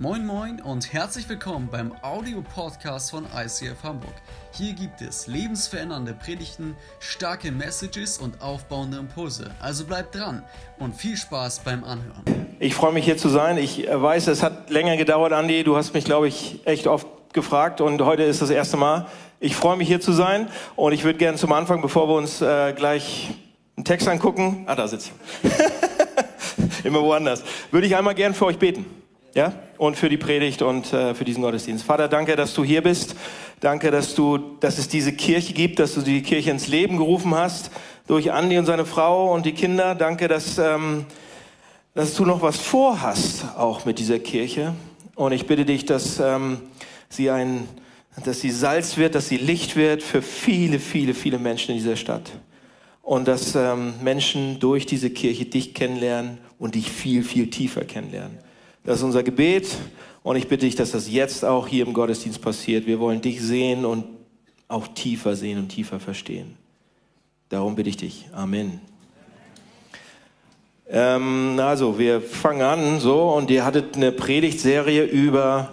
Moin Moin und herzlich willkommen beim Audio-Podcast von ICF Hamburg. Hier gibt es lebensverändernde Predigten, starke Messages und aufbauende Impulse. Also bleibt dran und viel Spaß beim Anhören. Ich freue mich hier zu sein. Ich weiß, es hat länger gedauert, Andi. Du hast mich, glaube ich, echt oft gefragt und heute ist das erste Mal. Ich freue mich hier zu sein und ich würde gerne zum Anfang, bevor wir uns äh, gleich einen Text angucken, ah, da sitzt immer woanders, würde ich einmal gern für euch beten. Ja? Und für die Predigt und äh, für diesen Gottesdienst. Vater, danke, dass du hier bist. Danke, dass du, dass es diese Kirche gibt, dass du die Kirche ins Leben gerufen hast durch Andi und seine Frau und die Kinder. Danke, dass, ähm, dass du noch was vorhast auch mit dieser Kirche. Und ich bitte dich, dass ähm, sie ein, dass sie Salz wird, dass sie Licht wird für viele, viele, viele Menschen in dieser Stadt. Und dass ähm, Menschen durch diese Kirche dich kennenlernen und dich viel, viel tiefer kennenlernen. Das ist unser Gebet und ich bitte dich, dass das jetzt auch hier im Gottesdienst passiert. Wir wollen dich sehen und auch tiefer sehen und tiefer verstehen. Darum bitte ich dich. Amen. Ähm, also, wir fangen an so und ihr hattet eine Predigtserie über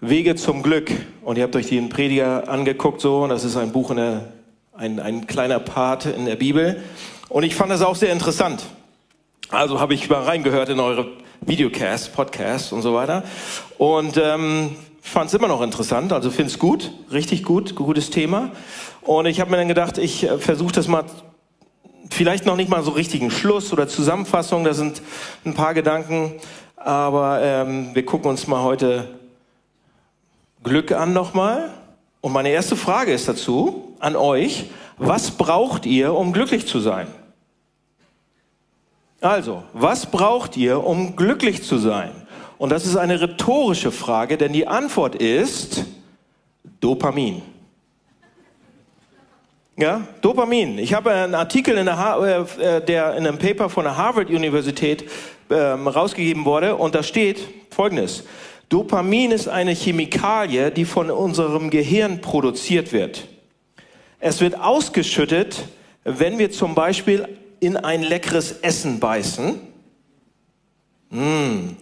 Wege zum Glück und ihr habt euch den Prediger angeguckt so und das ist ein Buch, in der, ein, ein kleiner Part in der Bibel und ich fand das auch sehr interessant. Also habe ich mal reingehört in eure Videocast, Podcast und so weiter. Und ähm, fand es immer noch interessant, also finde es gut, richtig gut, gutes Thema. Und ich habe mir dann gedacht, ich äh, versuche das mal, vielleicht noch nicht mal so richtigen Schluss oder Zusammenfassung, da sind ein paar Gedanken, aber ähm, wir gucken uns mal heute Glück an nochmal. Und meine erste Frage ist dazu an euch, was braucht ihr, um glücklich zu sein? Also, was braucht ihr, um glücklich zu sein? Und das ist eine rhetorische Frage, denn die Antwort ist Dopamin. Ja, Dopamin. Ich habe einen Artikel in, der, äh, der in einem Paper von der Harvard Universität ähm, rausgegeben wurde und da steht Folgendes. Dopamin ist eine Chemikalie, die von unserem Gehirn produziert wird. Es wird ausgeschüttet, wenn wir zum Beispiel in ein leckeres Essen beißen, mm.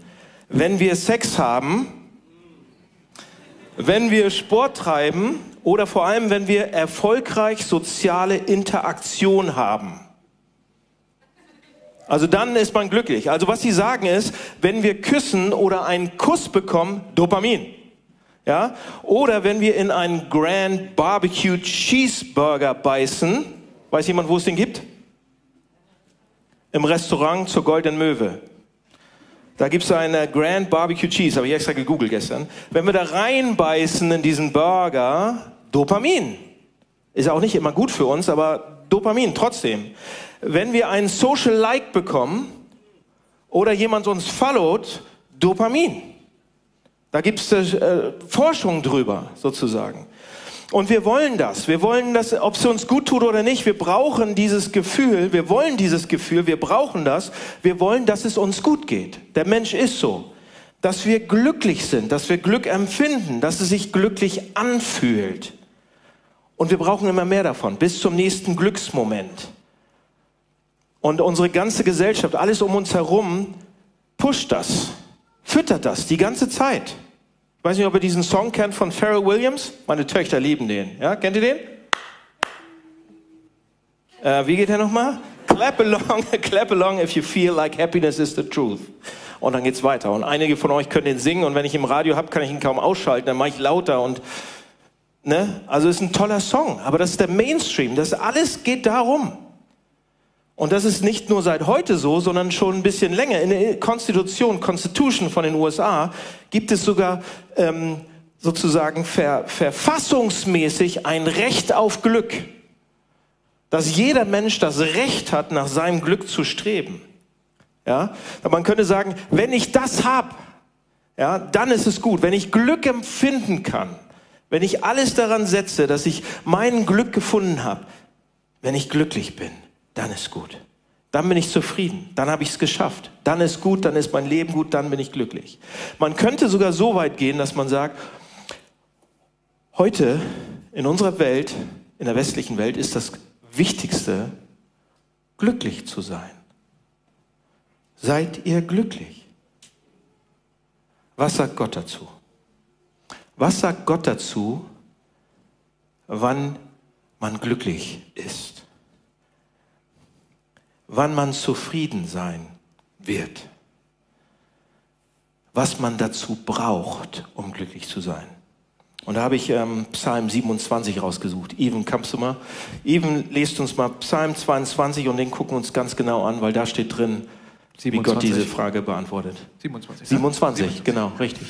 wenn wir Sex haben, wenn wir Sport treiben oder vor allem, wenn wir erfolgreich soziale Interaktion haben. Also dann ist man glücklich. Also was sie sagen ist, wenn wir küssen oder einen Kuss bekommen, Dopamin. Ja? Oder wenn wir in einen Grand Barbecue Cheeseburger beißen, weiß jemand, wo es den gibt? Im Restaurant zur Goldenen Möwe. Da gibt es eine Grand Barbecue Cheese, habe ich extra gegoogelt gestern. Wenn wir da reinbeißen in diesen Burger, Dopamin. Ist auch nicht immer gut für uns, aber Dopamin trotzdem. Wenn wir einen Social Like bekommen oder jemand uns followt, Dopamin. Da gibt es äh, Forschung drüber, sozusagen. Und wir wollen das. Wir wollen das, ob es uns gut tut oder nicht. Wir brauchen dieses Gefühl. Wir wollen dieses Gefühl. Wir brauchen das. Wir wollen, dass es uns gut geht. Der Mensch ist so. Dass wir glücklich sind, dass wir Glück empfinden, dass es sich glücklich anfühlt. Und wir brauchen immer mehr davon, bis zum nächsten Glücksmoment. Und unsere ganze Gesellschaft, alles um uns herum, pusht das, füttert das die ganze Zeit. Ich weiß nicht, ob ihr diesen Song kennt von Pharrell Williams. Meine Töchter lieben den. Ja, kennt ihr den? Äh, wie geht der nochmal? Clap along, clap along if you feel like happiness is the truth. Und dann geht's weiter. Und einige von euch können den singen. Und wenn ich im Radio habe, kann ich ihn kaum ausschalten. Dann mache ich lauter und ne? Also ist ein toller Song. Aber das ist der Mainstream. Das alles geht darum. Und das ist nicht nur seit heute so, sondern schon ein bisschen länger. In der Konstitution, Constitution von den USA gibt es sogar ähm, sozusagen ver, verfassungsmäßig ein Recht auf Glück. Dass jeder Mensch das Recht hat, nach seinem Glück zu streben. Ja, man könnte sagen, wenn ich das habe, ja, dann ist es gut. Wenn ich Glück empfinden kann, wenn ich alles daran setze, dass ich mein Glück gefunden habe, wenn ich glücklich bin, dann ist gut. Dann bin ich zufrieden, dann habe ich es geschafft. Dann ist gut, dann ist mein Leben gut, dann bin ich glücklich. Man könnte sogar so weit gehen, dass man sagt, heute in unserer Welt, in der westlichen Welt, ist das Wichtigste, glücklich zu sein. Seid ihr glücklich? Was sagt Gott dazu? Was sagt Gott dazu, wann man glücklich ist? Wann man zufrieden sein wird? Was man dazu braucht, um glücklich zu sein? Und da habe ich ähm, Psalm 27 rausgesucht. Even, kommst du mal? Even, lest uns mal Psalm 22 und den gucken wir uns ganz genau an, weil da steht drin, 27. wie Gott diese Frage beantwortet. 27. 27, 27. genau, richtig.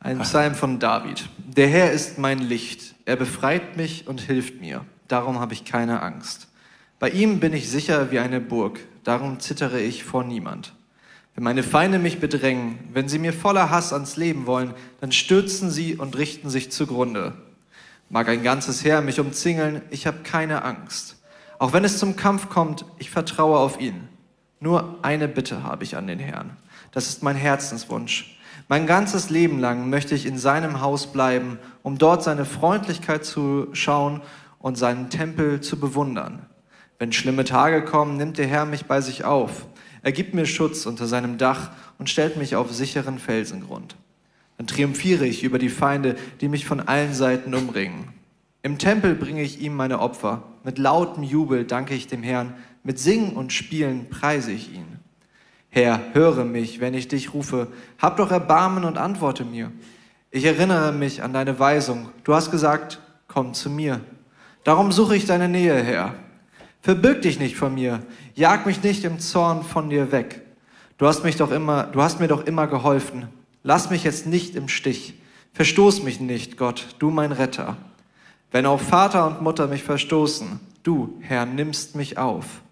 Ein Psalm von David. Der Herr ist mein Licht. Er befreit mich und hilft mir. Darum habe ich keine Angst. Bei ihm bin ich sicher wie eine Burg. Darum zittere ich vor niemand. Wenn meine Feinde mich bedrängen, wenn sie mir voller Hass ans Leben wollen, dann stürzen sie und richten sich zugrunde. Mag ein ganzes Heer mich umzingeln, ich habe keine Angst. Auch wenn es zum Kampf kommt, ich vertraue auf ihn. Nur eine Bitte habe ich an den Herrn. Das ist mein Herzenswunsch. Mein ganzes Leben lang möchte ich in seinem Haus bleiben, um dort seine Freundlichkeit zu schauen und seinen Tempel zu bewundern. Wenn schlimme Tage kommen, nimmt der Herr mich bei sich auf. Er gibt mir Schutz unter seinem Dach und stellt mich auf sicheren Felsengrund. Dann triumphiere ich über die Feinde, die mich von allen Seiten umringen. Im Tempel bringe ich ihm meine Opfer. Mit lautem Jubel danke ich dem Herrn. Mit Singen und Spielen preise ich ihn. Herr, höre mich, wenn ich dich rufe. Hab doch Erbarmen und antworte mir. Ich erinnere mich an deine Weisung. Du hast gesagt, komm zu mir. Darum suche ich deine Nähe, Herr. Verbirg dich nicht von mir. Jag mich nicht im Zorn von dir weg. Du hast mich doch immer, du hast mir doch immer geholfen. Lass mich jetzt nicht im Stich. Verstoß mich nicht, Gott, du mein Retter. Wenn auch Vater und Mutter mich verstoßen, du, Herr, nimmst mich auf.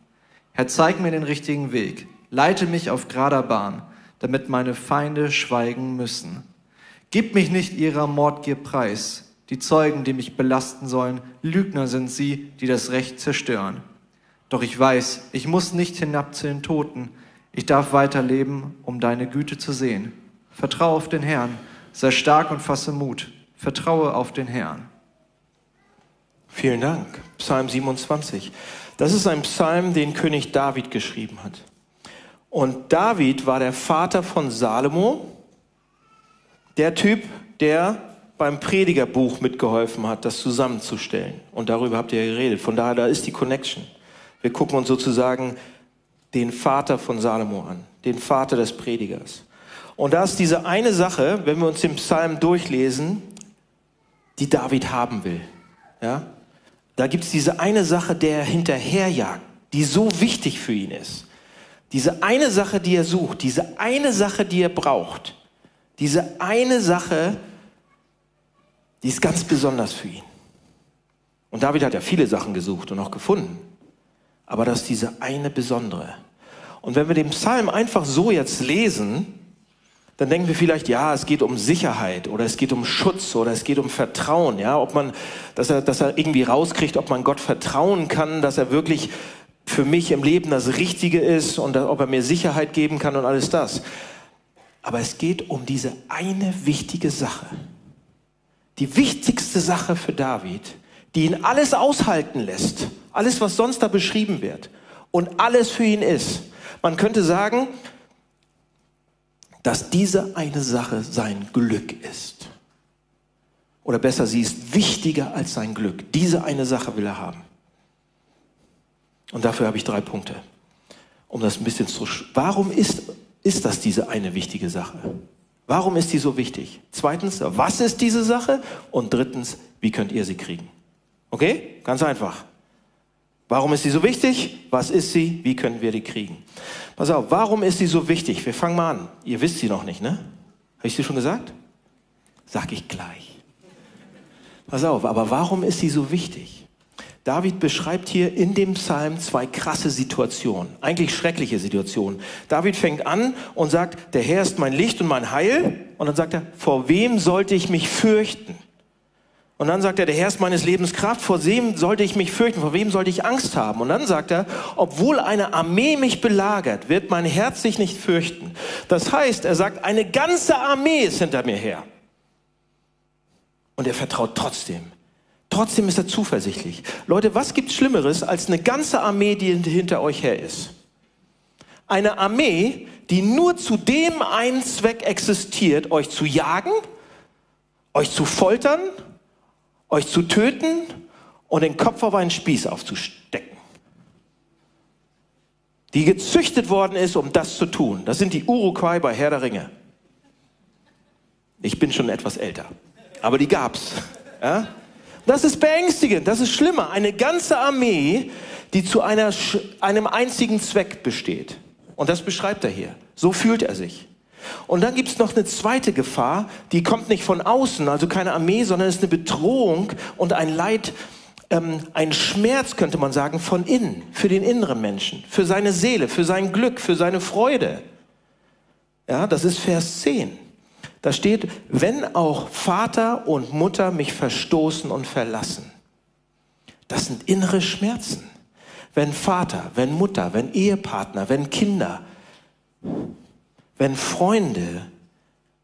Herr, zeig mir den richtigen Weg. Leite mich auf gerader Bahn, damit meine Feinde schweigen müssen. Gib mich nicht ihrer Mordgier preis. Die Zeugen, die mich belasten sollen, Lügner sind sie, die das Recht zerstören. Doch ich weiß, ich muss nicht hinab zu den Toten. Ich darf weiterleben, um deine Güte zu sehen. Vertraue auf den Herrn, sei stark und fasse Mut. Vertraue auf den Herrn. Vielen Dank. Psalm 27. Das ist ein Psalm, den König David geschrieben hat. Und David war der Vater von Salomo, der Typ, der beim Predigerbuch mitgeholfen hat, das zusammenzustellen. Und darüber habt ihr ja geredet. Von daher, da ist die Connection. Wir gucken uns sozusagen den Vater von Salomo an, den Vater des Predigers. Und da ist diese eine Sache, wenn wir uns den Psalm durchlesen, die David haben will. Ja? Da gibt es diese eine Sache, der er hinterherjagt, die so wichtig für ihn ist. Diese eine Sache, die er sucht, diese eine Sache, die er braucht, diese eine Sache, die ist ganz besonders für ihn. Und David hat ja viele Sachen gesucht und auch gefunden aber das ist diese eine besondere. Und wenn wir den Psalm einfach so jetzt lesen, dann denken wir vielleicht, ja, es geht um Sicherheit oder es geht um Schutz oder es geht um Vertrauen, ja, ob man, dass er, dass er irgendwie rauskriegt, ob man Gott vertrauen kann, dass er wirklich für mich im Leben das Richtige ist und ob er mir Sicherheit geben kann und alles das. Aber es geht um diese eine wichtige Sache. Die wichtigste Sache für David, die ihn alles aushalten lässt alles, was sonst da beschrieben wird und alles für ihn ist. Man könnte sagen, dass diese eine Sache sein Glück ist. Oder besser, sie ist wichtiger als sein Glück. Diese eine Sache will er haben. Und dafür habe ich drei Punkte, um das ein bisschen zu... Warum ist, ist das diese eine wichtige Sache? Warum ist die so wichtig? Zweitens, was ist diese Sache? Und drittens, wie könnt ihr sie kriegen? Okay? Ganz einfach. Warum ist sie so wichtig? Was ist sie? Wie können wir die kriegen? Pass auf, warum ist sie so wichtig? Wir fangen mal an. Ihr wisst sie noch nicht, ne? Habe ich sie schon gesagt? Sag ich gleich. Pass auf, aber warum ist sie so wichtig? David beschreibt hier in dem Psalm zwei krasse Situationen, eigentlich schreckliche Situationen. David fängt an und sagt, der Herr ist mein Licht und mein Heil. Und dann sagt er, vor wem sollte ich mich fürchten? Und dann sagt er, der Herr ist meines Lebens Kraft, vor wem sollte ich mich fürchten, vor wem sollte ich Angst haben? Und dann sagt er, obwohl eine Armee mich belagert, wird mein Herz sich nicht fürchten. Das heißt, er sagt, eine ganze Armee ist hinter mir her. Und er vertraut trotzdem. Trotzdem ist er zuversichtlich. Leute, was gibt's Schlimmeres als eine ganze Armee, die hinter euch her ist? eine Armee, die nur zu dem einen Zweck existiert, euch zu jagen, euch zu foltern, euch zu töten und den Kopf auf einen Spieß aufzustecken. Die gezüchtet worden ist, um das zu tun. Das sind die Uruguay bei Herr der Ringe. Ich bin schon etwas älter, aber die gab's. Ja? Das ist beängstigend, das ist schlimmer. Eine ganze Armee, die zu einer, einem einzigen Zweck besteht. Und das beschreibt er hier. So fühlt er sich. Und dann gibt es noch eine zweite Gefahr, die kommt nicht von außen, also keine Armee, sondern es ist eine Bedrohung und ein Leid, ähm, ein Schmerz, könnte man sagen, von innen, für den inneren Menschen, für seine Seele, für sein Glück, für seine Freude. Ja, das ist Vers 10. Da steht, wenn auch Vater und Mutter mich verstoßen und verlassen. Das sind innere Schmerzen. Wenn Vater, wenn Mutter, wenn Ehepartner, wenn Kinder, wenn Freunde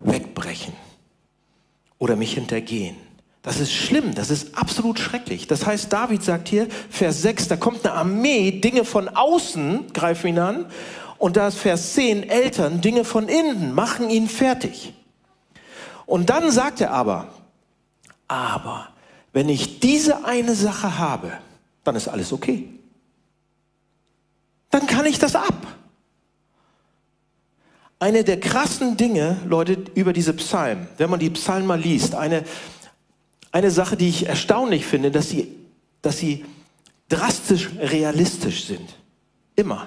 wegbrechen oder mich hintergehen. Das ist schlimm, das ist absolut schrecklich. Das heißt, David sagt hier, Vers 6, da kommt eine Armee, Dinge von außen greifen ihn an. Und da ist Vers 10, Eltern, Dinge von innen machen ihn fertig. Und dann sagt er aber, aber wenn ich diese eine Sache habe, dann ist alles okay. Dann kann ich das ab. Eine der krassen Dinge, Leute, über diese Psalmen, wenn man die Psalmen mal liest, eine, eine Sache, die ich erstaunlich finde, dass sie, dass sie drastisch realistisch sind. Immer.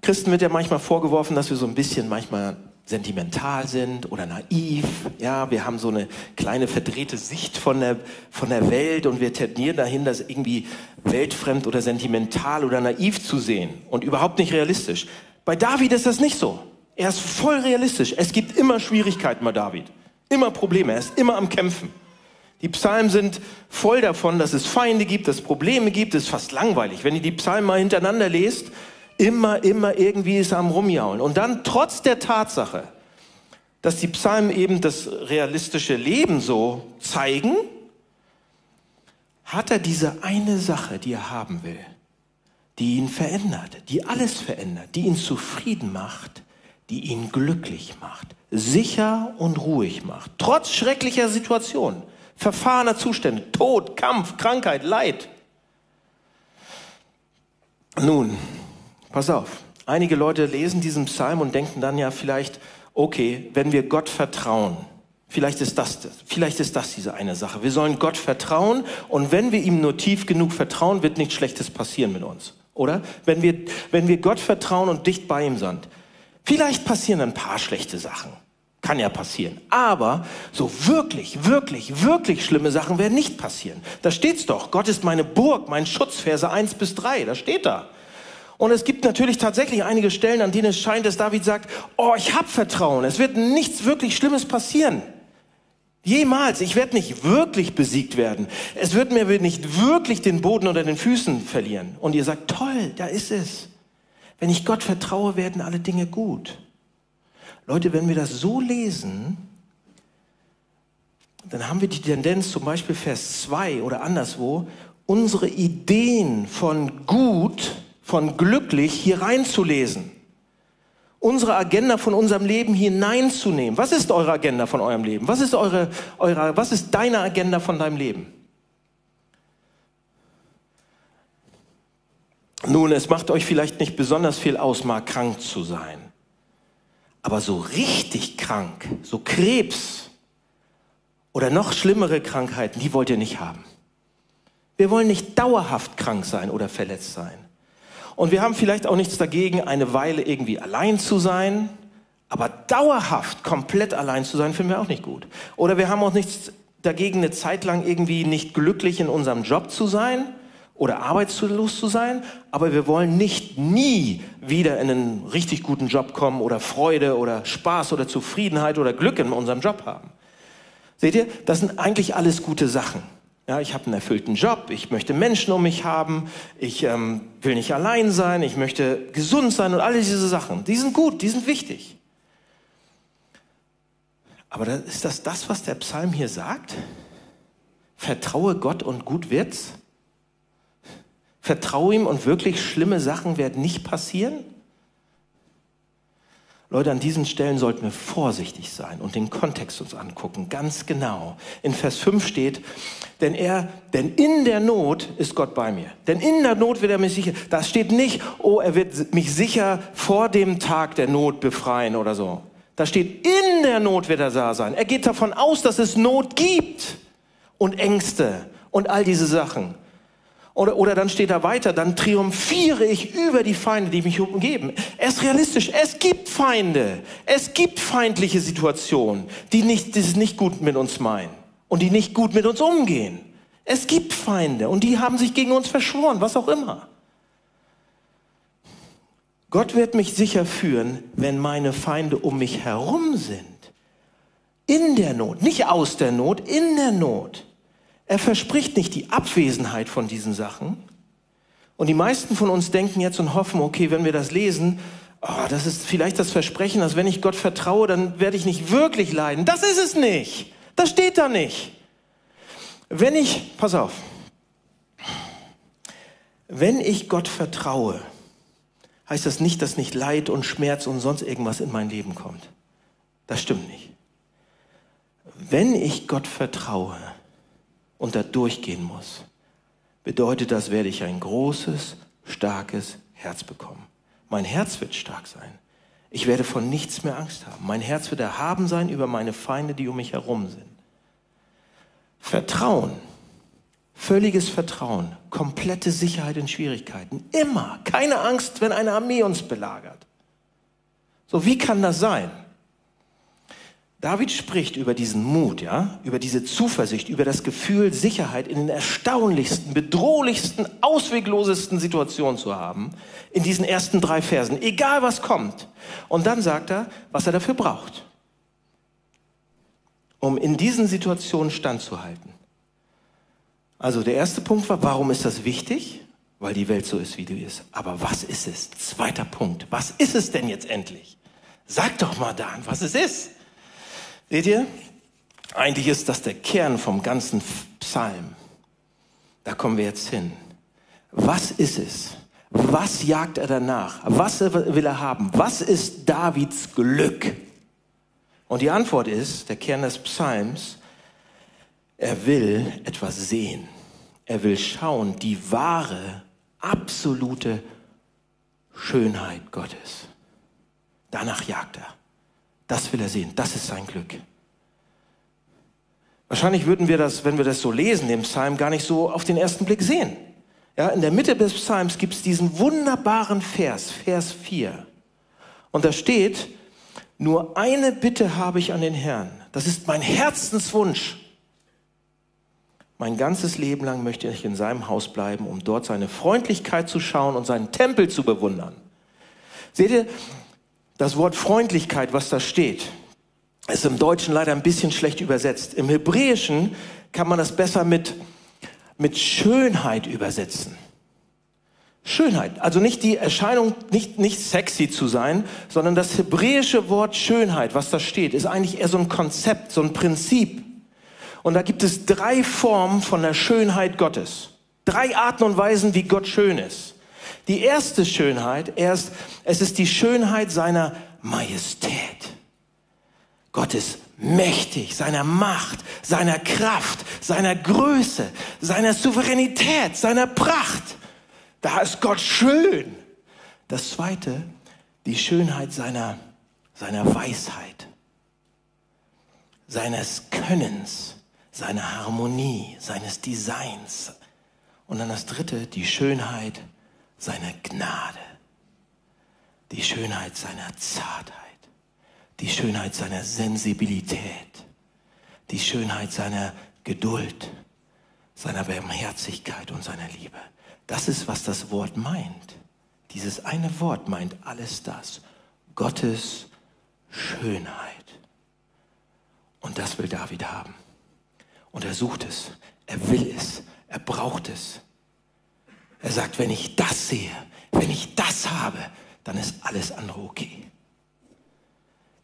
Christen wird ja manchmal vorgeworfen, dass wir so ein bisschen manchmal sentimental sind oder naiv. Ja, wir haben so eine kleine verdrehte Sicht von der, von der Welt und wir tendieren dahin, das irgendwie weltfremd oder sentimental oder naiv zu sehen und überhaupt nicht realistisch. Bei David ist das nicht so. Er ist voll realistisch. Es gibt immer Schwierigkeiten bei David. Immer Probleme. Er ist immer am Kämpfen. Die Psalmen sind voll davon, dass es Feinde gibt, dass es Probleme gibt. Es ist fast langweilig. Wenn ihr die Psalmen mal hintereinander lest, immer, immer irgendwie ist er am Rumjaulen. Und dann trotz der Tatsache, dass die Psalmen eben das realistische Leben so zeigen, hat er diese eine Sache, die er haben will die ihn verändert, die alles verändert, die ihn zufrieden macht, die ihn glücklich macht, sicher und ruhig macht, trotz schrecklicher Situationen, verfahrener Zustände, Tod, Kampf, Krankheit, Leid. Nun, pass auf, einige Leute lesen diesen Psalm und denken dann ja vielleicht, okay, wenn wir Gott vertrauen, Vielleicht ist das, vielleicht ist das diese eine Sache. Wir sollen Gott vertrauen und wenn wir ihm nur tief genug vertrauen, wird nichts Schlechtes passieren mit uns oder? Wenn wir, wenn wir Gott vertrauen und dicht bei ihm sind. Vielleicht passieren ein paar schlechte Sachen. Kann ja passieren. Aber so wirklich, wirklich, wirklich schlimme Sachen werden nicht passieren. Da steht's doch. Gott ist meine Burg, mein Schutz, Verse 1 bis 3. Da steht da. Und es gibt natürlich tatsächlich einige Stellen, an denen es scheint, dass David sagt, oh, ich habe Vertrauen. Es wird nichts wirklich Schlimmes passieren. Jemals. Ich werde nicht wirklich besiegt werden. Es wird mir nicht wirklich den Boden unter den Füßen verlieren. Und ihr sagt, toll, da ist es. Wenn ich Gott vertraue, werden alle Dinge gut. Leute, wenn wir das so lesen, dann haben wir die Tendenz, zum Beispiel Vers 2 oder anderswo, unsere Ideen von gut, von glücklich hier reinzulesen unsere Agenda von unserem Leben hineinzunehmen. Was ist eure Agenda von eurem Leben? Was ist eure, eure, was ist deine Agenda von deinem Leben? Nun, es macht euch vielleicht nicht besonders viel aus, mal krank zu sein. Aber so richtig krank, so Krebs oder noch schlimmere Krankheiten, die wollt ihr nicht haben. Wir wollen nicht dauerhaft krank sein oder verletzt sein. Und wir haben vielleicht auch nichts dagegen, eine Weile irgendwie allein zu sein. Aber dauerhaft komplett allein zu sein, finden wir auch nicht gut. Oder wir haben auch nichts dagegen, eine Zeit lang irgendwie nicht glücklich in unserem Job zu sein oder arbeitslos zu sein. Aber wir wollen nicht nie wieder in einen richtig guten Job kommen oder Freude oder Spaß oder Zufriedenheit oder Glück in unserem Job haben. Seht ihr, das sind eigentlich alles gute Sachen. Ja, ich habe einen erfüllten Job, ich möchte Menschen um mich haben, ich ähm, will nicht allein sein, ich möchte gesund sein und all diese Sachen. Die sind gut, die sind wichtig. Aber ist das das, was der Psalm hier sagt? Vertraue Gott und gut wird's? Vertraue ihm und wirklich schlimme Sachen werden nicht passieren? Leute, an diesen Stellen sollten wir vorsichtig sein und den Kontext uns angucken, ganz genau. In Vers 5 steht, denn er, denn in der Not ist Gott bei mir. Denn in der Not wird er mich sicher. Da steht nicht, oh, er wird mich sicher vor dem Tag der Not befreien oder so. Da steht, in der Not wird er da sein. Er geht davon aus, dass es Not gibt und Ängste und all diese Sachen. Oder, oder dann steht da weiter, dann triumphiere ich über die Feinde, die mich umgeben. Er ist realistisch. Es gibt Feinde. Es gibt feindliche Situationen, die, nicht, die es nicht gut mit uns meinen und die nicht gut mit uns umgehen. Es gibt Feinde und die haben sich gegen uns verschworen, was auch immer. Gott wird mich sicher führen, wenn meine Feinde um mich herum sind. In der Not, nicht aus der Not, in der Not. Er verspricht nicht die Abwesenheit von diesen Sachen. Und die meisten von uns denken jetzt und hoffen, okay, wenn wir das lesen, oh, das ist vielleicht das Versprechen, dass wenn ich Gott vertraue, dann werde ich nicht wirklich leiden. Das ist es nicht. Das steht da nicht. Wenn ich, pass auf, wenn ich Gott vertraue, heißt das nicht, dass nicht Leid und Schmerz und sonst irgendwas in mein Leben kommt. Das stimmt nicht. Wenn ich Gott vertraue, und da durchgehen muss, bedeutet das, werde ich ein großes, starkes Herz bekommen. Mein Herz wird stark sein. Ich werde von nichts mehr Angst haben. Mein Herz wird erhaben sein über meine Feinde, die um mich herum sind. Vertrauen, völliges Vertrauen, komplette Sicherheit in Schwierigkeiten. Immer. Keine Angst, wenn eine Armee uns belagert. So, wie kann das sein? David spricht über diesen Mut, ja, über diese Zuversicht, über das Gefühl, Sicherheit in den erstaunlichsten, bedrohlichsten, ausweglosesten Situationen zu haben, in diesen ersten drei Versen, egal was kommt. Und dann sagt er, was er dafür braucht, um in diesen Situationen standzuhalten. Also der erste Punkt war, warum ist das wichtig? Weil die Welt so ist, wie sie ist. Aber was ist es? Zweiter Punkt, was ist es denn jetzt endlich? Sag doch mal, Dan, was es ist. Seht ihr? Eigentlich ist das der Kern vom ganzen Psalm. Da kommen wir jetzt hin. Was ist es? Was jagt er danach? Was will er haben? Was ist Davids Glück? Und die Antwort ist, der Kern des Psalms, er will etwas sehen. Er will schauen, die wahre, absolute Schönheit Gottes. Danach jagt er. Das will er sehen. Das ist sein Glück. Wahrscheinlich würden wir das, wenn wir das so lesen, den Psalm gar nicht so auf den ersten Blick sehen. Ja, in der Mitte des Psalms gibt es diesen wunderbaren Vers, Vers 4. Und da steht, nur eine Bitte habe ich an den Herrn. Das ist mein Herzenswunsch. Mein ganzes Leben lang möchte ich in seinem Haus bleiben, um dort seine Freundlichkeit zu schauen und seinen Tempel zu bewundern. Seht ihr, das Wort Freundlichkeit, was da steht, ist im Deutschen leider ein bisschen schlecht übersetzt. Im Hebräischen kann man das besser mit, mit Schönheit übersetzen. Schönheit, also nicht die Erscheinung, nicht, nicht sexy zu sein, sondern das hebräische Wort Schönheit, was da steht, ist eigentlich eher so ein Konzept, so ein Prinzip. Und da gibt es drei Formen von der Schönheit Gottes. Drei Arten und Weisen, wie Gott schön ist. Die erste Schönheit, erst, es ist die Schönheit seiner Majestät. Gott ist mächtig, seiner Macht, seiner Kraft, seiner Größe, seiner Souveränität, seiner Pracht. Da ist Gott schön. Das zweite, die Schönheit seiner, seiner Weisheit, seines Könnens, seiner Harmonie, seines Designs. Und dann das dritte, die Schönheit seiner Gnade, die Schönheit seiner Zartheit, die Schönheit seiner Sensibilität, die Schönheit seiner Geduld, seiner Barmherzigkeit und seiner Liebe. Das ist, was das Wort meint. Dieses eine Wort meint alles das. Gottes Schönheit. Und das will David haben. Und er sucht es. Er will es. Er braucht es. Er sagt, wenn ich das sehe, wenn ich das habe, dann ist alles andere okay.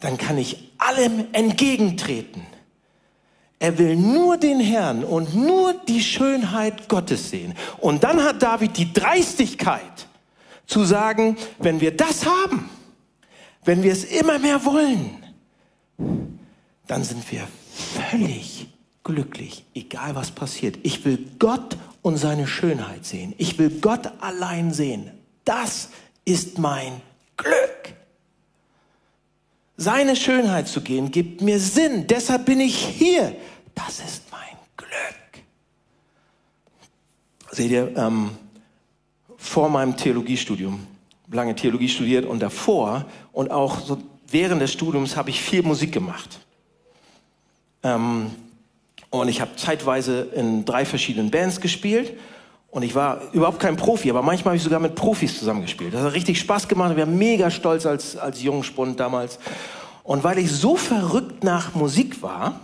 Dann kann ich allem entgegentreten. Er will nur den Herrn und nur die Schönheit Gottes sehen. Und dann hat David die Dreistigkeit zu sagen, wenn wir das haben, wenn wir es immer mehr wollen, dann sind wir völlig glücklich, egal was passiert. Ich will Gott und seine Schönheit sehen. Ich will Gott allein sehen. Das ist mein Glück. Seine Schönheit zu gehen, gibt mir Sinn. Deshalb bin ich hier. Das ist mein Glück. Seht ihr, ähm, vor meinem Theologiestudium, lange Theologie studiert und davor und auch so während des Studiums habe ich viel Musik gemacht. Ähm, und ich habe zeitweise in drei verschiedenen Bands gespielt. Und ich war überhaupt kein Profi, aber manchmal habe ich sogar mit Profis zusammengespielt. Das hat richtig Spaß gemacht. Wir waren mega stolz als, als Jungspund damals. Und weil ich so verrückt nach Musik war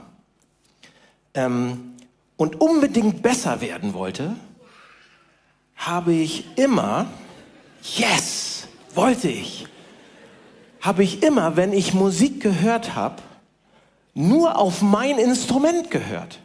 ähm, und unbedingt besser werden wollte, habe ich immer, yes, wollte ich, habe ich immer, wenn ich Musik gehört habe, nur auf mein Instrument gehört.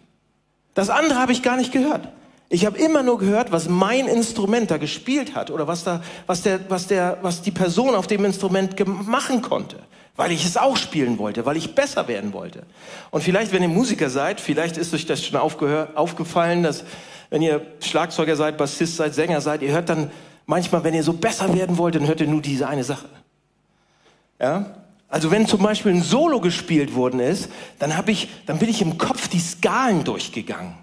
Das andere habe ich gar nicht gehört. Ich habe immer nur gehört, was mein Instrument da gespielt hat oder was, da, was, der, was, der, was die Person auf dem Instrument machen konnte, weil ich es auch spielen wollte, weil ich besser werden wollte. Und vielleicht, wenn ihr Musiker seid, vielleicht ist euch das schon aufgefallen, dass wenn ihr Schlagzeuger seid, Bassist seid, Sänger seid, ihr hört dann manchmal, wenn ihr so besser werden wollt, dann hört ihr nur diese eine Sache. Ja? Also wenn zum Beispiel ein Solo gespielt worden ist, dann, hab ich, dann bin ich im Kopf die Skalen durchgegangen.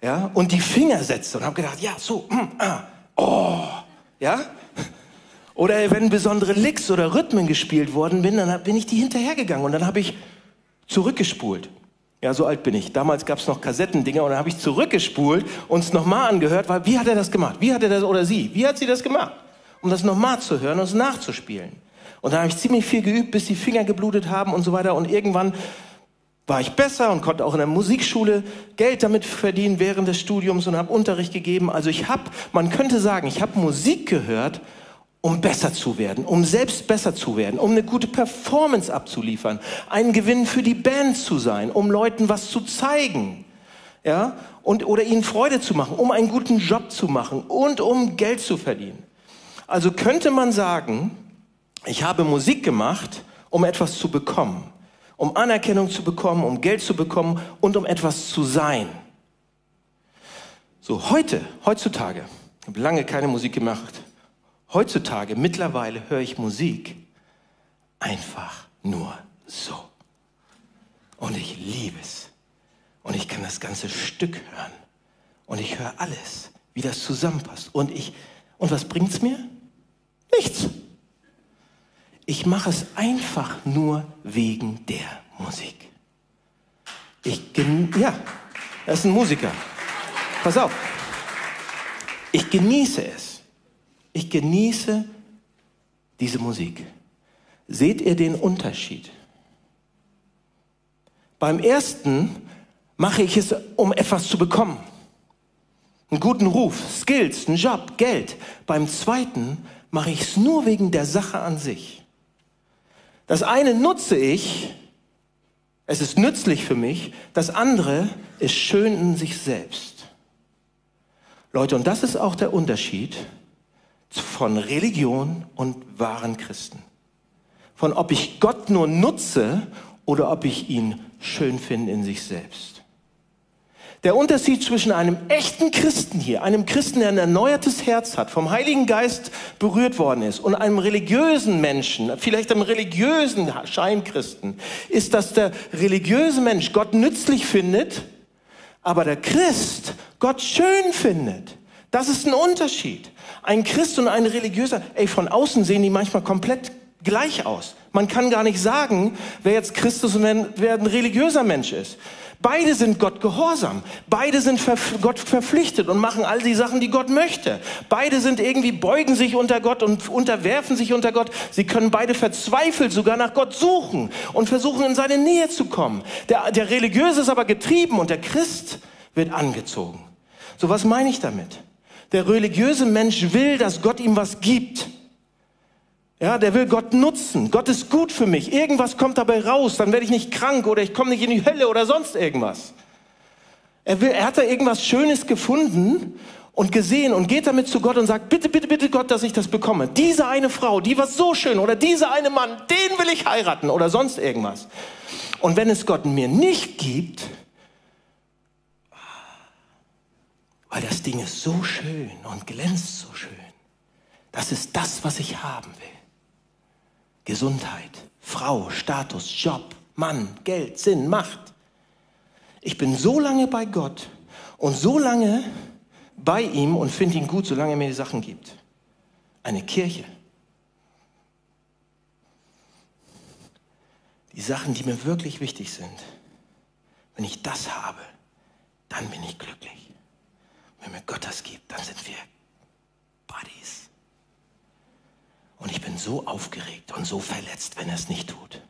Ja? Und die Finger setzte und habe gedacht, ja, so, mm, ah, oh, ja? Oder wenn besondere Licks oder Rhythmen gespielt worden bin, dann bin ich die hinterhergegangen und dann habe ich zurückgespult. Ja, so alt bin ich. Damals gab es noch Kassettendinger und dann habe ich zurückgespult und es nochmal angehört, weil wie hat er das gemacht? Wie hat er das oder sie? Wie hat sie das gemacht? Um das nochmal zu hören und es nachzuspielen. Und dann habe ich ziemlich viel geübt, bis die Finger geblutet haben und so weiter. Und irgendwann war ich besser und konnte auch in der Musikschule Geld damit verdienen während des Studiums und habe Unterricht gegeben. Also ich habe, man könnte sagen, ich habe Musik gehört, um besser zu werden, um selbst besser zu werden, um eine gute Performance abzuliefern, ein Gewinn für die Band zu sein, um Leuten was zu zeigen, ja, und oder ihnen Freude zu machen, um einen guten Job zu machen und um Geld zu verdienen. Also könnte man sagen, ich habe Musik gemacht, um etwas zu bekommen, um Anerkennung zu bekommen, um Geld zu bekommen und um etwas zu sein. So, heute, heutzutage, ich habe lange keine Musik gemacht, heutzutage, mittlerweile höre ich Musik einfach nur so. Und ich liebe es. Und ich kann das ganze Stück hören. Und ich höre alles, wie das zusammenpasst. Und ich, und was bringt's mir? Nichts. Ich mache es einfach nur wegen der Musik. Ich ja, das ist ein Musiker. Pass auf. Ich genieße es. Ich genieße diese Musik. Seht ihr den Unterschied? Beim ersten mache ich es, um etwas zu bekommen. Einen guten Ruf, Skills, einen Job, Geld. Beim zweiten mache ich es nur wegen der Sache an sich. Das eine nutze ich, es ist nützlich für mich, das andere ist schön in sich selbst. Leute, und das ist auch der Unterschied von Religion und wahren Christen. Von ob ich Gott nur nutze oder ob ich ihn schön finde in sich selbst. Der Unterschied zwischen einem echten Christen hier, einem Christen, der ein erneuertes Herz hat, vom Heiligen Geist berührt worden ist, und einem religiösen Menschen, vielleicht einem religiösen Scheinkristen, ist, dass der religiöse Mensch Gott nützlich findet, aber der Christ Gott schön findet. Das ist ein Unterschied. Ein Christ und ein religiöser, ey, von außen sehen die manchmal komplett gleich aus. Man kann gar nicht sagen, wer jetzt Christus und wer ein religiöser Mensch ist. Beide sind Gott gehorsam. Beide sind Gott verpflichtet und machen all die Sachen, die Gott möchte. Beide sind irgendwie, beugen sich unter Gott und unterwerfen sich unter Gott. Sie können beide verzweifelt sogar nach Gott suchen und versuchen, in seine Nähe zu kommen. Der, der Religiöse ist aber getrieben und der Christ wird angezogen. So, was meine ich damit? Der religiöse Mensch will, dass Gott ihm was gibt. Ja, der will Gott nutzen. Gott ist gut für mich. Irgendwas kommt dabei raus, dann werde ich nicht krank oder ich komme nicht in die Hölle oder sonst irgendwas. Er, will, er hat da irgendwas Schönes gefunden und gesehen und geht damit zu Gott und sagt, bitte, bitte, bitte Gott, dass ich das bekomme. Diese eine Frau, die war so schön oder dieser eine Mann, den will ich heiraten oder sonst irgendwas. Und wenn es Gott mir nicht gibt, weil das Ding ist so schön und glänzt so schön, das ist das, was ich haben will. Gesundheit, Frau, Status, Job, Mann, Geld, Sinn, Macht. Ich bin so lange bei Gott und so lange bei ihm und finde ihn gut, solange er mir die Sachen gibt. Eine Kirche. Die Sachen, die mir wirklich wichtig sind. Wenn ich das habe, dann bin ich glücklich. Wenn mir Gott das gibt, dann sind wir Buddies. Und ich bin so aufgeregt und so verletzt, wenn er es nicht tut.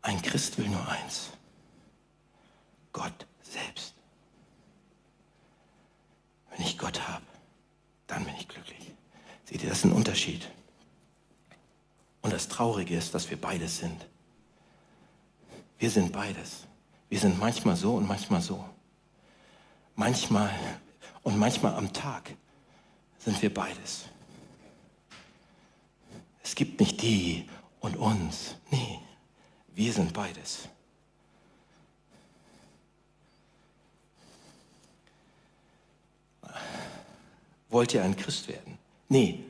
Ein Christ will nur eins. Gott selbst. Wenn ich Gott habe, dann bin ich glücklich. Seht ihr, das ist ein Unterschied. Und das Traurige ist, dass wir beides sind. Wir sind beides. Wir sind manchmal so und manchmal so. Manchmal und manchmal am Tag sind wir beides. Es gibt nicht die und uns. Nee, wir sind beides. Wollt ihr ein Christ werden? Nee,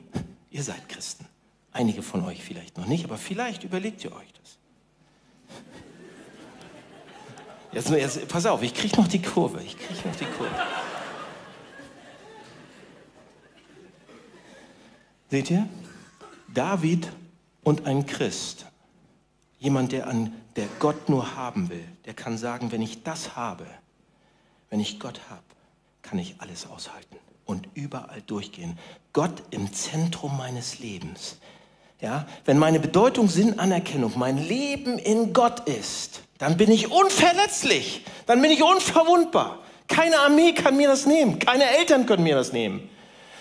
ihr seid Christen. Einige von euch vielleicht noch nicht, aber vielleicht überlegt ihr euch das. Jetzt, jetzt pass auf, ich kriege noch die Kurve. Ich kriege noch die Kurve. Seht ihr? David und ein Christ, jemand, der, an, der Gott nur haben will, der kann sagen, wenn ich das habe, wenn ich Gott habe, kann ich alles aushalten und überall durchgehen. Gott im Zentrum meines Lebens. Ja, wenn meine Bedeutung, Sinn, Anerkennung, mein Leben in Gott ist, dann bin ich unverletzlich, dann bin ich unverwundbar. Keine Armee kann mir das nehmen, keine Eltern können mir das nehmen.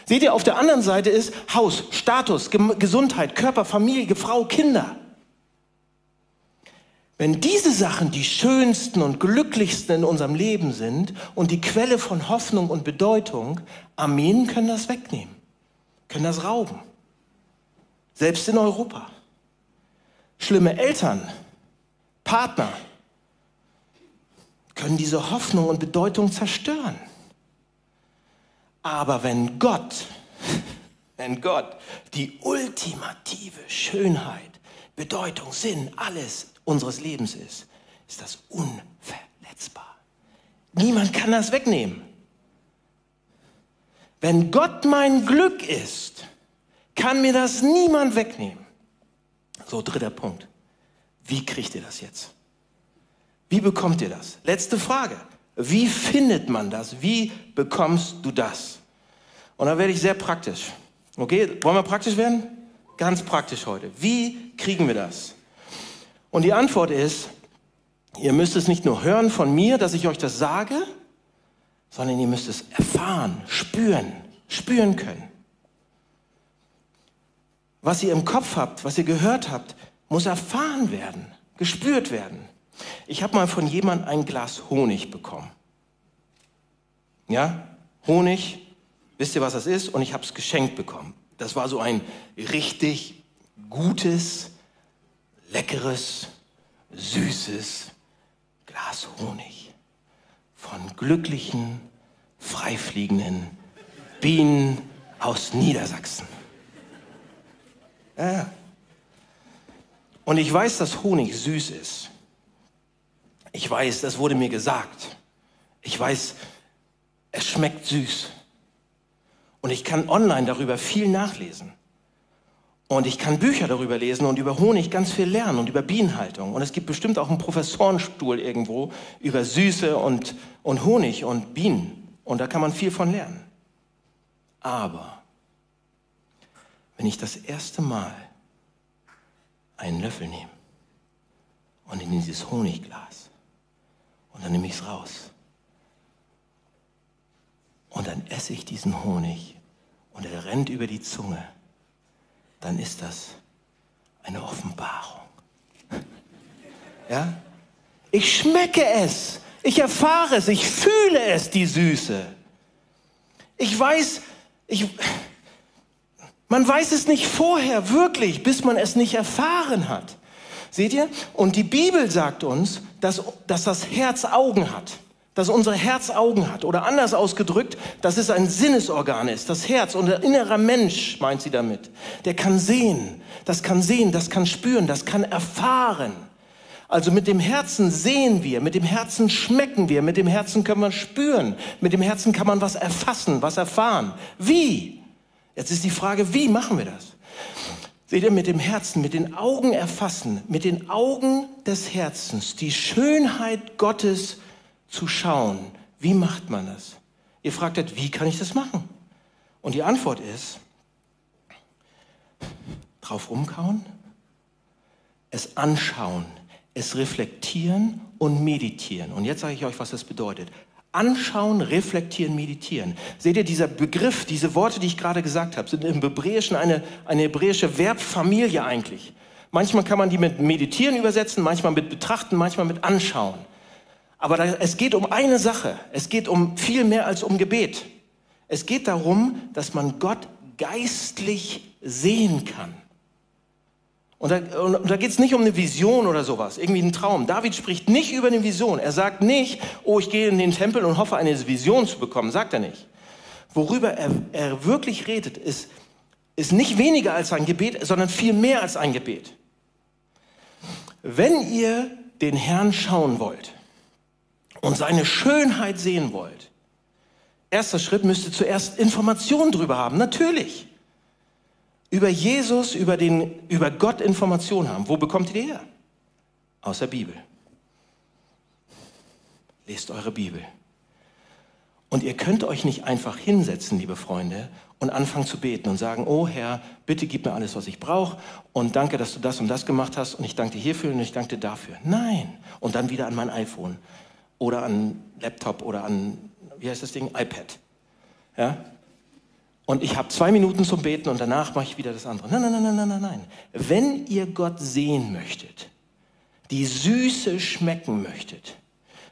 Seht ihr, auf der anderen Seite ist Haus, Status, Gesundheit, Körper, Familie, Frau, Kinder. Wenn diese Sachen die schönsten und glücklichsten in unserem Leben sind und die Quelle von Hoffnung und Bedeutung, Armeen können das wegnehmen, können das rauben. Selbst in Europa. Schlimme Eltern, Partner können diese Hoffnung und Bedeutung zerstören. Aber wenn Gott, wenn Gott die ultimative Schönheit, Bedeutung, Sinn, alles unseres Lebens ist, ist das unverletzbar. Niemand kann das wegnehmen. Wenn Gott mein Glück ist, kann mir das niemand wegnehmen. So, dritter Punkt. Wie kriegt ihr das jetzt? Wie bekommt ihr das? Letzte Frage. Wie findet man das? Wie bekommst du das? Und da werde ich sehr praktisch. Okay, wollen wir praktisch werden? Ganz praktisch heute. Wie kriegen wir das? Und die Antwort ist, ihr müsst es nicht nur hören von mir, dass ich euch das sage, sondern ihr müsst es erfahren, spüren, spüren können. Was ihr im Kopf habt, was ihr gehört habt, muss erfahren werden, gespürt werden. Ich habe mal von jemandem ein Glas Honig bekommen. Ja, Honig, wisst ihr, was das ist? Und ich habe es geschenkt bekommen. Das war so ein richtig gutes, leckeres, süßes Glas Honig von glücklichen, freifliegenden Bienen aus Niedersachsen. Ja. Und ich weiß, dass Honig süß ist. Ich weiß, das wurde mir gesagt. Ich weiß, es schmeckt süß. Und ich kann online darüber viel nachlesen. Und ich kann Bücher darüber lesen und über Honig ganz viel lernen und über Bienenhaltung. Und es gibt bestimmt auch einen Professorenstuhl irgendwo über Süße und, und Honig und Bienen. Und da kann man viel von lernen. Aber wenn ich das erste Mal einen Löffel nehme und in dieses Honigglas und dann nehme ich es raus und dann esse ich diesen Honig und er rennt über die Zunge dann ist das eine Offenbarung. Ja? Ich schmecke es. Ich erfahre es, ich fühle es, die Süße. Ich weiß, ich, man weiß es nicht vorher wirklich, bis man es nicht erfahren hat. Seht ihr? Und die Bibel sagt uns, dass, dass das Herz Augen hat. Dass unser Herz Augen hat. Oder anders ausgedrückt, dass es ein Sinnesorgan ist. Das Herz, unser innerer Mensch, meint sie damit. Der kann sehen. Das kann sehen, das kann spüren, das kann erfahren. Also mit dem Herzen sehen wir, mit dem Herzen schmecken wir, mit dem Herzen können wir spüren, mit dem Herzen kann man was erfassen, was erfahren. Wie? Jetzt ist die Frage, wie machen wir das? Seht ihr, mit dem Herzen, mit den Augen erfassen, mit den Augen des Herzens, die Schönheit Gottes zu schauen. Wie macht man das? Ihr fragt, wie kann ich das machen? Und die Antwort ist, drauf rumkauen, es anschauen, es reflektieren und meditieren. Und jetzt sage ich euch, was das bedeutet. Anschauen, reflektieren, meditieren. Seht ihr, dieser Begriff, diese Worte, die ich gerade gesagt habe, sind im Hebräischen eine, eine hebräische Verbfamilie eigentlich. Manchmal kann man die mit meditieren übersetzen, manchmal mit betrachten, manchmal mit anschauen. Aber da, es geht um eine Sache. Es geht um viel mehr als um Gebet. Es geht darum, dass man Gott geistlich sehen kann. Und da, und da geht es nicht um eine Vision oder sowas, irgendwie ein Traum. David spricht nicht über eine Vision. Er sagt nicht, oh, ich gehe in den Tempel und hoffe, eine Vision zu bekommen. Sagt er nicht. Worüber er, er wirklich redet, ist, ist nicht weniger als ein Gebet, sondern viel mehr als ein Gebet. Wenn ihr den Herrn schauen wollt und seine Schönheit sehen wollt, erster Schritt müsst ihr zuerst Informationen drüber haben. Natürlich über Jesus, über, den, über Gott Informationen haben. Wo bekommt ihr die her? Aus der Bibel. Lest eure Bibel. Und ihr könnt euch nicht einfach hinsetzen, liebe Freunde, und anfangen zu beten und sagen, oh Herr, bitte gib mir alles, was ich brauche und danke, dass du das und das gemacht hast und ich danke dir hierfür und ich danke dir dafür. Nein. Und dann wieder an mein iPhone oder an Laptop oder an, wie heißt das Ding, iPad. Ja? und ich habe zwei Minuten zum Beten und danach mache ich wieder das andere. Nein, nein, nein, nein, nein, nein. Wenn ihr Gott sehen möchtet, die Süße schmecken möchtet,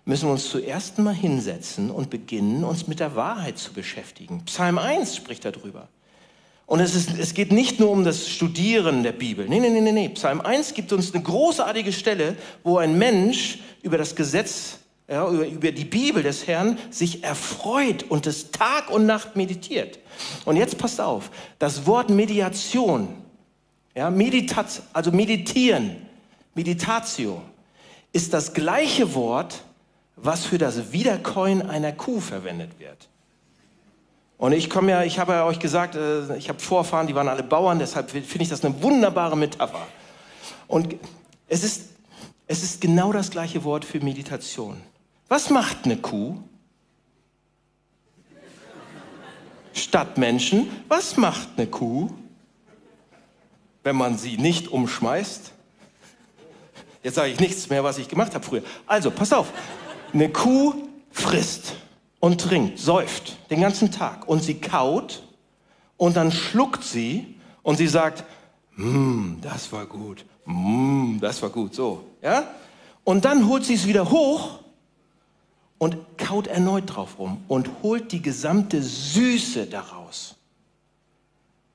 müssen wir uns zuerst mal hinsetzen und beginnen, uns mit der Wahrheit zu beschäftigen. Psalm 1 spricht darüber. Und es, ist, es geht nicht nur um das Studieren der Bibel. Nee, nee, nee, nee, nee. Psalm 1 gibt uns eine großartige Stelle, wo ein Mensch über das Gesetz, ja, über, über die Bibel des Herrn sich erfreut und es Tag und Nacht meditiert. Und jetzt passt auf, das Wort Mediation, ja, Meditat, also meditieren, Meditatio, ist das gleiche Wort, was für das Wiederkäuen einer Kuh verwendet wird. Und ich komme ja, ich habe ja euch gesagt, äh, ich habe Vorfahren, die waren alle Bauern, deshalb finde ich das eine wunderbare Metapher. Und es ist, es ist genau das gleiche Wort für Meditation. Was macht eine Kuh? Stadtmenschen, was macht eine Kuh, wenn man sie nicht umschmeißt? Jetzt sage ich nichts mehr, was ich gemacht habe früher. Also, pass auf. Eine Kuh frisst und trinkt, säuft den ganzen Tag und sie kaut und dann schluckt sie und sie sagt, mm, das war gut, mm, das war gut, so, ja? Und dann holt sie es wieder hoch und kaut erneut drauf rum und holt die gesamte Süße daraus.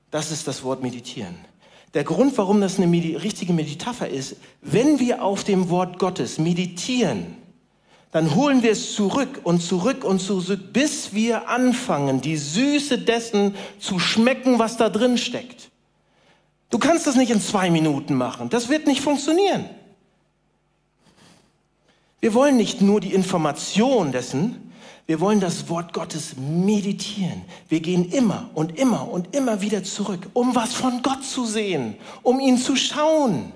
Das ist das Wort meditieren. Der Grund, warum das eine Medi richtige Metapher ist, wenn wir auf dem Wort Gottes meditieren, dann holen wir es zurück und zurück und zurück, bis wir anfangen, die Süße dessen zu schmecken, was da drin steckt. Du kannst das nicht in zwei Minuten machen. Das wird nicht funktionieren. Wir wollen nicht nur die Information dessen, wir wollen das Wort Gottes meditieren. Wir gehen immer und immer und immer wieder zurück, um was von Gott zu sehen, um ihn zu schauen.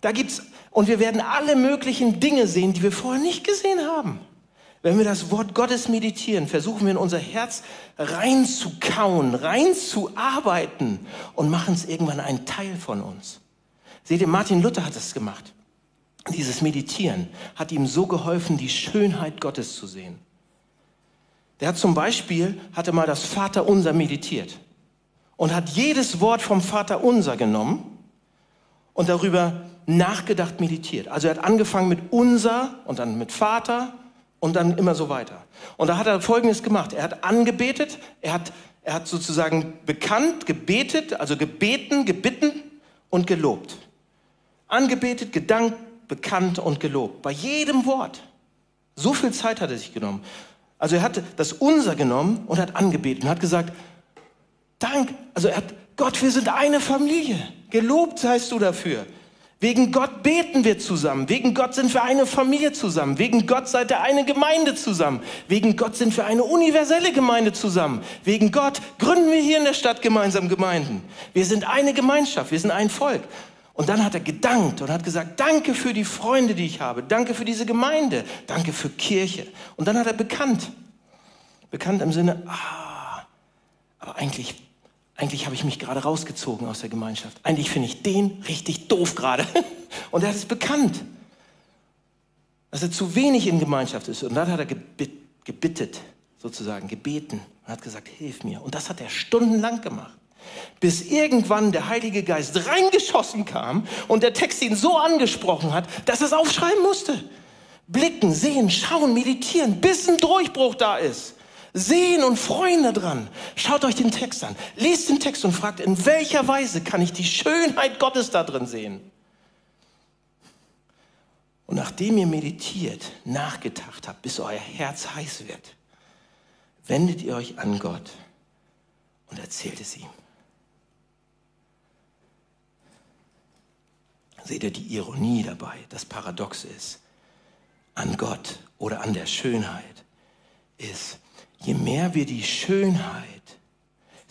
Da gibt's und wir werden alle möglichen Dinge sehen, die wir vorher nicht gesehen haben. Wenn wir das Wort Gottes meditieren, versuchen wir in unser Herz reinzukauen, reinzuarbeiten und machen es irgendwann ein Teil von uns. Seht ihr, Martin Luther hat es gemacht dieses Meditieren hat ihm so geholfen, die Schönheit Gottes zu sehen. Der hat zum Beispiel, hatte mal das Vaterunser meditiert und hat jedes Wort vom Vaterunser genommen und darüber nachgedacht, meditiert. Also er hat angefangen mit unser und dann mit Vater Und dann immer so weiter. Und da hat er Folgendes gemacht. Er hat angebetet, er hat, er hat sozusagen bekannt, gebetet, also gebeten, gebitten und gelobt. Angebetet, gedankt, bekannt und gelobt. Bei jedem Wort. So viel Zeit hat er sich genommen. Also er hat das Unser genommen und hat angebetet und hat gesagt, Dank, also er hat, Gott, wir sind eine Familie. Gelobt seist du dafür. Wegen Gott beten wir zusammen. Wegen Gott sind wir eine Familie zusammen. Wegen Gott seid ihr eine Gemeinde zusammen. Wegen Gott sind wir eine universelle Gemeinde zusammen. Wegen Gott gründen wir hier in der Stadt gemeinsam Gemeinden. Wir sind eine Gemeinschaft. Wir sind ein Volk. Und dann hat er gedankt und hat gesagt, danke für die Freunde, die ich habe. Danke für diese Gemeinde. Danke für Kirche. Und dann hat er bekannt. Bekannt im Sinne, ah, aber eigentlich eigentlich habe ich mich gerade rausgezogen aus der Gemeinschaft. Eigentlich finde ich den richtig doof gerade. Und er hat es bekannt, dass er zu wenig in Gemeinschaft ist. Und dann hat er gebittet, sozusagen, gebeten und hat gesagt, hilf mir. Und das hat er stundenlang gemacht. Bis irgendwann der Heilige Geist reingeschossen kam und der Text ihn so angesprochen hat, dass er es aufschreiben musste. Blicken, sehen, schauen, meditieren, bis ein Durchbruch da ist sehen und freuen daran. Schaut euch den Text an. Lest den Text und fragt, in welcher Weise kann ich die Schönheit Gottes da drin sehen? Und nachdem ihr meditiert, nachgedacht habt, bis euer Herz heiß wird, wendet ihr euch an Gott und erzählt es ihm. Seht ihr die Ironie dabei, das Paradox ist, an Gott oder an der Schönheit ist, je mehr wir die Schönheit,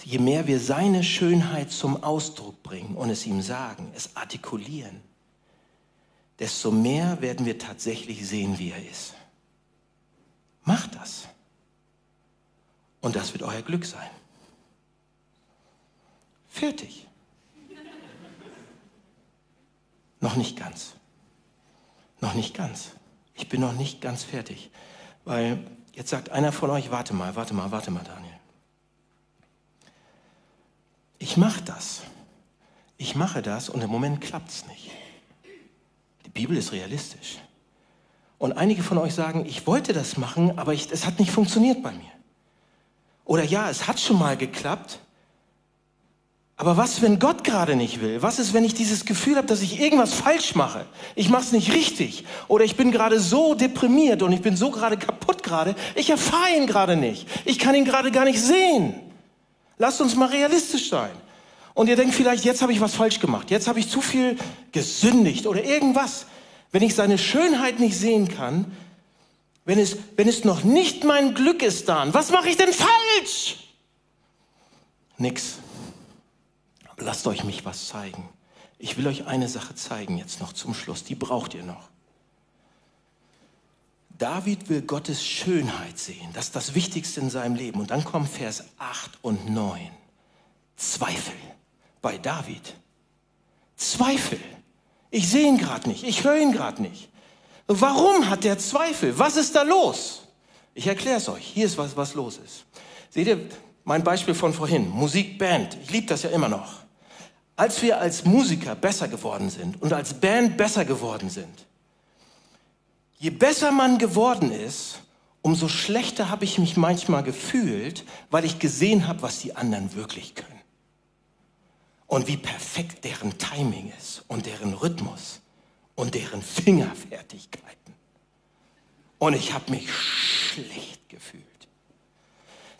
je mehr wir seine Schönheit zum Ausdruck bringen und es ihm sagen, es artikulieren, desto mehr werden wir tatsächlich sehen, wie er ist. Macht das. Und das wird euer Glück sein. Fertig. Noch nicht ganz. Noch nicht ganz. Ich bin noch nicht ganz fertig, weil Jetzt sagt einer von euch, warte mal, warte mal, warte mal, Daniel. Ich mache das. Ich mache das und im Moment klappt es nicht. Die Bibel ist realistisch. Und einige von euch sagen, ich wollte das machen, aber es hat nicht funktioniert bei mir. Oder ja, es hat schon mal geklappt, aber was, wenn Gott gerade nicht will? Was ist, wenn ich dieses Gefühl habe, dass ich irgendwas falsch mache? Ich mache es nicht richtig. Oder ich bin gerade so deprimiert und ich bin so gerade kaputt gerade. Ich erfahre ihn gerade nicht. Ich kann ihn gerade gar nicht sehen. Lasst uns mal realistisch sein. Und ihr denkt vielleicht, jetzt habe ich was falsch gemacht. Jetzt habe ich zu viel gesündigt oder irgendwas. Wenn ich seine Schönheit nicht sehen kann, wenn es, wenn es noch nicht mein Glück ist dann, was mache ich denn falsch? Nix. Lasst euch mich was zeigen. Ich will euch eine Sache zeigen jetzt noch zum Schluss. Die braucht ihr noch. David will Gottes Schönheit sehen. Das ist das Wichtigste in seinem Leben. Und dann kommen Vers 8 und 9. Zweifel bei David. Zweifel. Ich sehe ihn gerade nicht. Ich höre ihn gerade nicht. Warum hat der Zweifel? Was ist da los? Ich erkläre es euch. Hier ist was, was los ist. Seht ihr, mein Beispiel von vorhin. Musikband. Ich liebe das ja immer noch. Als wir als Musiker besser geworden sind und als Band besser geworden sind, je besser man geworden ist, umso schlechter habe ich mich manchmal gefühlt, weil ich gesehen habe, was die anderen wirklich können. Und wie perfekt deren Timing ist und deren Rhythmus und deren Fingerfertigkeiten. Und ich habe mich schlecht gefühlt.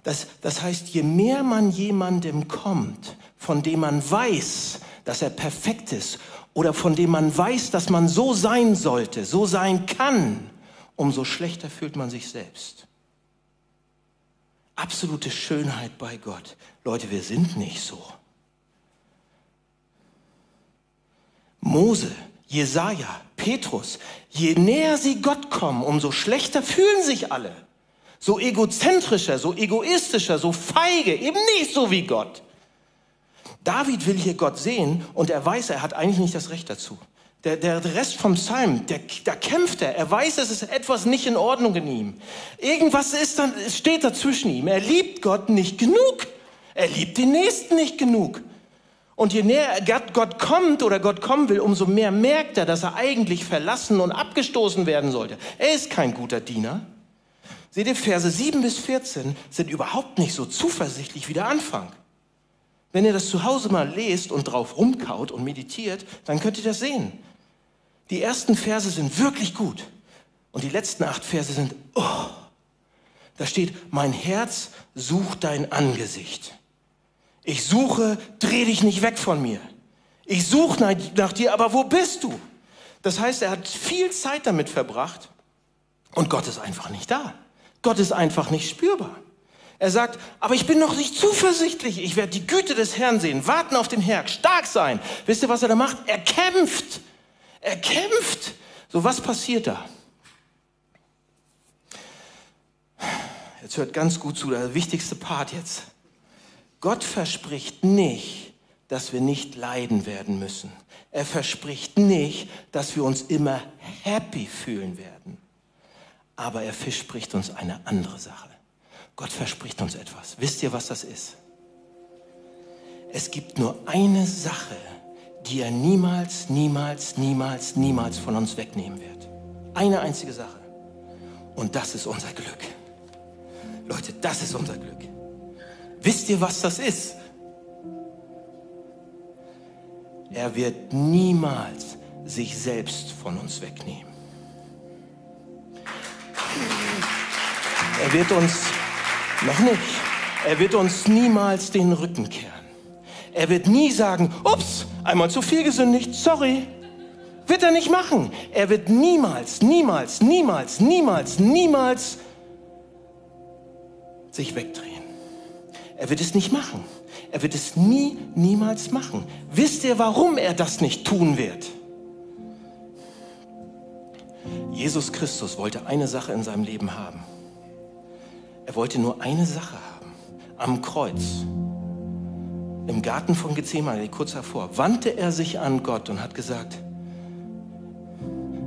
Das, das heißt, je mehr man jemandem kommt, von dem man weiß, dass er perfekt ist oder von dem man weiß, dass man so sein sollte, so sein kann, umso schlechter fühlt man sich selbst. Absolute Schönheit bei Gott. Leute, wir sind nicht so. Mose, Jesaja, Petrus, je näher sie Gott kommen, umso schlechter fühlen sich alle. So egozentrischer, so egoistischer, so feige, eben nicht so wie Gott. David will hier Gott sehen und er weiß, er hat eigentlich nicht das Recht dazu. Der, der Rest vom Psalm, der, da kämpft er. Er weiß, es ist etwas nicht in Ordnung in ihm. Irgendwas ist dann, steht dazwischen ihm. Er liebt Gott nicht genug. Er liebt den Nächsten nicht genug. Und je näher Gott kommt oder Gott kommen will, umso mehr merkt er, dass er eigentlich verlassen und abgestoßen werden sollte. Er ist kein guter Diener. Seht ihr, Verse 7 bis 14 sind überhaupt nicht so zuversichtlich wie der Anfang. Wenn ihr das zu Hause mal lest und drauf rumkaut und meditiert, dann könnt ihr das sehen. Die ersten Verse sind wirklich gut. Und die letzten acht Verse sind, oh, da steht, mein Herz sucht dein Angesicht. Ich suche, dreh dich nicht weg von mir. Ich suche nach dir, aber wo bist du? Das heißt, er hat viel Zeit damit verbracht und Gott ist einfach nicht da. Gott ist einfach nicht spürbar. Er sagt, aber ich bin noch nicht zuversichtlich. Ich werde die Güte des Herrn sehen, warten auf den Herrn, stark sein. Wisst ihr, was er da macht? Er kämpft. Er kämpft. So, was passiert da? Jetzt hört ganz gut zu, der wichtigste Part jetzt. Gott verspricht nicht, dass wir nicht leiden werden müssen. Er verspricht nicht, dass wir uns immer happy fühlen werden. Aber er verspricht uns eine andere Sache. Gott verspricht uns etwas. Wisst ihr, was das ist? Es gibt nur eine Sache, die er niemals, niemals, niemals, niemals von uns wegnehmen wird. Eine einzige Sache. Und das ist unser Glück. Leute, das ist unser Glück. Wisst ihr, was das ist? Er wird niemals sich selbst von uns wegnehmen. Er wird uns noch nicht. Er wird uns niemals den Rücken kehren. Er wird nie sagen, ups, einmal zu viel gesündigt, sorry. Wird er nicht machen. Er wird niemals, niemals, niemals, niemals, niemals sich wegdrehen. Er wird es nicht machen. Er wird es nie, niemals machen. Wisst ihr, warum er das nicht tun wird? Jesus Christus wollte eine Sache in seinem Leben haben. Er wollte nur eine Sache haben. Am Kreuz, im Garten von Gethsemane, kurz hervor, wandte er sich an Gott und hat gesagt,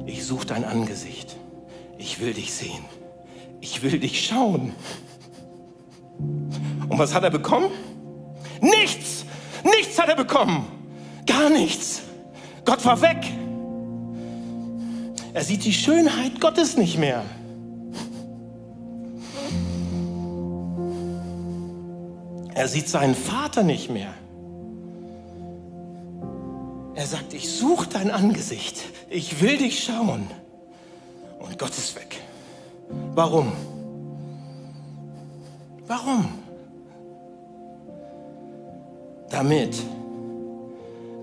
ich suche dein Angesicht. Ich will dich sehen. Ich will dich schauen. Und was hat er bekommen? Nichts! Nichts hat er bekommen! Gar nichts! Gott war weg! Er sieht die Schönheit Gottes nicht mehr. Er sieht seinen Vater nicht mehr. Er sagt, ich suche dein Angesicht. Ich will dich schauen. Und Gott ist weg. Warum? Warum? Damit,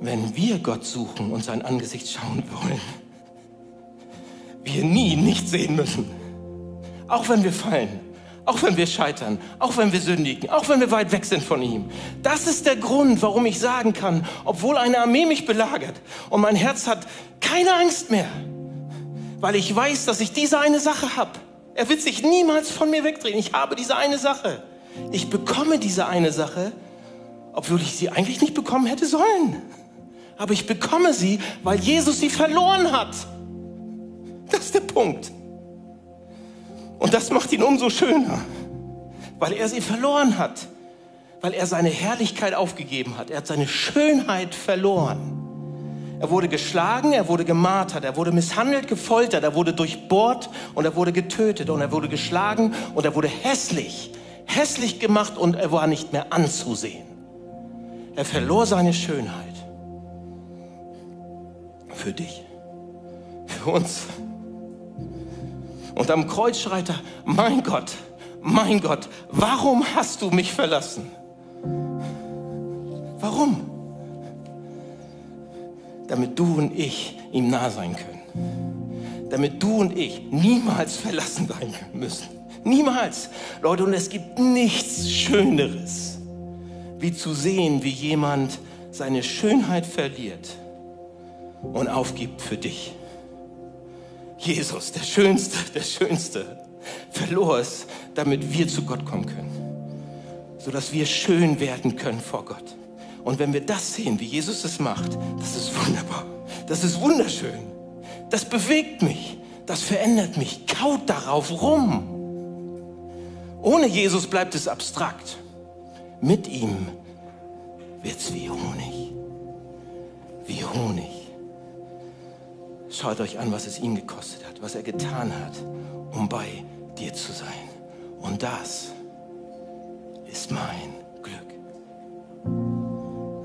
wenn wir Gott suchen und sein Angesicht schauen wollen, wir nie nicht sehen müssen. Auch wenn wir fallen, auch wenn wir scheitern, auch wenn wir sündigen, auch wenn wir weit weg sind von ihm. Das ist der Grund, warum ich sagen kann, obwohl eine Armee mich belagert und mein Herz hat keine Angst mehr, weil ich weiß, dass ich diese eine Sache habe. Er wird sich niemals von mir wegdrehen. Ich habe diese eine Sache. Ich bekomme diese eine Sache, obwohl ich sie eigentlich nicht bekommen hätte sollen. Aber ich bekomme sie, weil Jesus sie verloren hat. Das ist der Punkt. Und das macht ihn umso schöner, weil er sie verloren hat, weil er seine Herrlichkeit aufgegeben hat. Er hat seine Schönheit verloren. Er wurde geschlagen, er wurde gemartert, er wurde misshandelt, gefoltert, er wurde durchbohrt und er wurde getötet und er wurde geschlagen und er wurde hässlich, hässlich gemacht und er war nicht mehr anzusehen. Er verlor seine Schönheit. Für dich, für uns. Und am Kreuz schreit er, mein Gott, mein Gott, warum hast du mich verlassen? Warum? Damit du und ich ihm nah sein können. Damit du und ich niemals verlassen sein müssen. Niemals. Leute, und es gibt nichts Schöneres, wie zu sehen, wie jemand seine Schönheit verliert und aufgibt für dich. Jesus, der Schönste, der Schönste, verlor es, damit wir zu Gott kommen können, sodass wir schön werden können vor Gott. Und wenn wir das sehen, wie Jesus es macht, das ist wunderbar, das ist wunderschön, das bewegt mich, das verändert mich, kaut darauf rum. Ohne Jesus bleibt es abstrakt. Mit ihm wird es wie Honig. Wie Honig. Schaut euch an, was es ihn gekostet hat, was er getan hat, um bei dir zu sein. Und das ist mein Glück.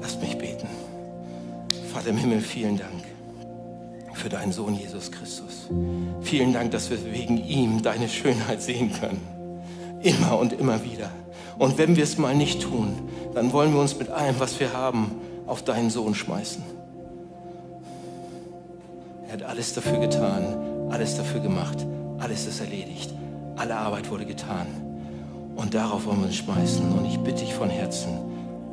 Lasst mich beten. Vater im Himmel, vielen Dank für deinen Sohn Jesus Christus. Vielen Dank, dass wir wegen ihm deine Schönheit sehen können. Immer und immer wieder. Und wenn wir es mal nicht tun, dann wollen wir uns mit allem, was wir haben, auf deinen Sohn schmeißen. Er hat alles dafür getan, alles dafür gemacht, alles ist erledigt. Alle Arbeit wurde getan. Und darauf wollen wir uns schmeißen. Und ich bitte dich von Herzen,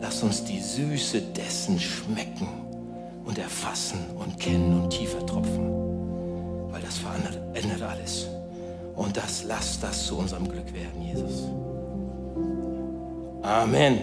lass uns die Süße dessen schmecken und erfassen und kennen und tiefer tropfen. Weil das verändert ändert alles. Und das lass das zu unserem Glück werden, Jesus. Amen.